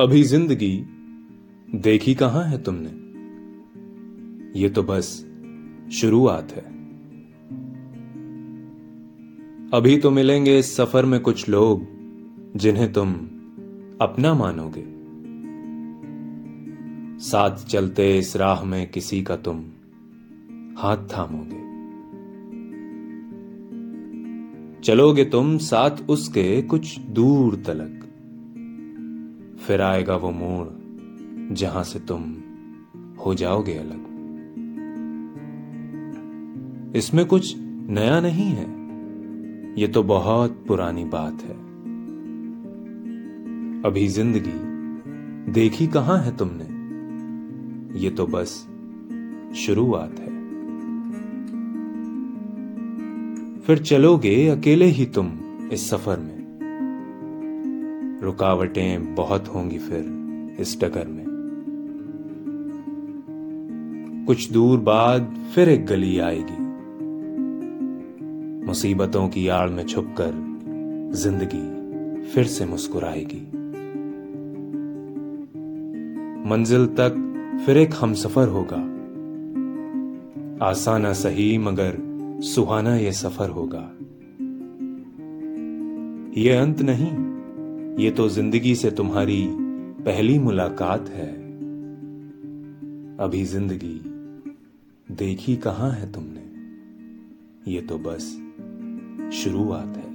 अभी ज़िंदगी देखी कहाँ है तुमने? ये तो बस शुरुआत है। अभी तो मिलेंगे इस सफ़र में कुछ लोग जिन्हें तुम अपना मानोगे। साथ चलते इस राह में किसी का तुम हाथ थामोगे। चलोगे तुम साथ उसके कुछ दूर तलक। फिर आएगा वो मोड़ जहाँ से तुम हो जाओगे अलग। इसमें कुछ नया नहीं है। ये तो बहुत पुरानी बात है। अभी ज़िंदगी देखी कहाँ है तुमने? ये तो बस शुरुआत है। फिर चलोगे अकेले ही तुम इस सफ़र में। रुकावटें बहुत होंगी फिर इस डगर में। कुछ दूर बाद फिर एक गली आएगी। मुसीबतों की आड़ में छुपकर ज़िंदगी फिर से मुस्कुराएगी। मंजिल तक फिर एक हमसफर होगा। आसाना सही मगर सुहाना ये सफ़र होगा। ये अंत नहीं ये तो ज़िंदगी से तुम्हारी पहली मुलाकात है। अभी ज़िंदगी देखी कहाँ है तुमने? ये तो बस शुरुआत है।